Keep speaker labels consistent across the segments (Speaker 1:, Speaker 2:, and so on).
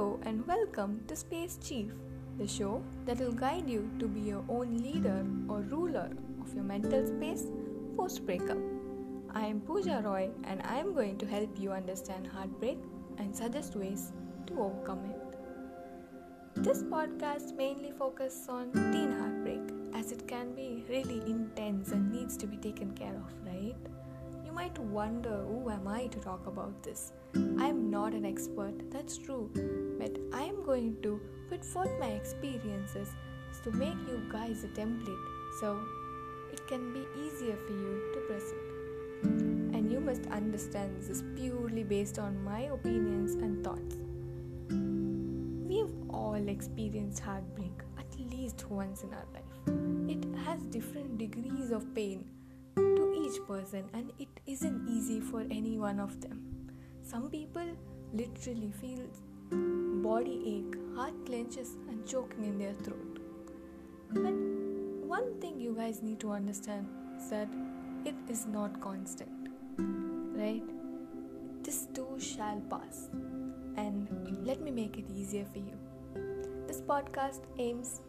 Speaker 1: and welcome to Space Chief, the show that will guide you to be your own leader or ruler of your mental space post breakup. I am Pooja Roy and I am going to help you understand heartbreak and suggest ways to overcome it. This podcast mainly focuses on teen heartbreak as it can be really intense and needs to be taken care of, right? You might wonder who am I to talk about this? I am not an expert, that's true, but I am going to put forth my experiences to make you guys a template so it can be easier for you to present. And you must understand this is purely based on my opinions and thoughts. We've all experienced heartbreak at least once in our life. It has different degrees of pain to each person, and it isn't easy for any one of them. Some people literally feel body ache, heart clenches, and choking in their throat. But one thing you guys need to understand is that it is not constant, right? This too shall pass. And let me make it easier for you. This podcast aims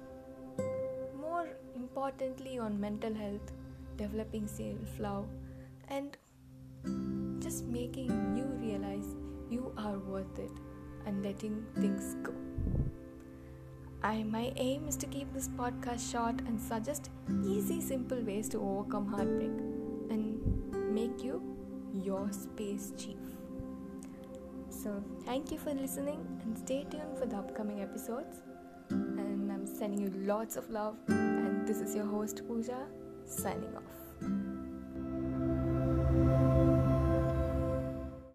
Speaker 1: more importantly on mental health developing self love, and just making you realize you are worth it and letting things go. I, my aim is to keep this podcast short and suggest easy, simple ways to overcome heartbreak and make you your space chief. So, thank you for listening and stay tuned for the upcoming episodes. And I'm sending you lots of love. And this is your host, Pooja signing off.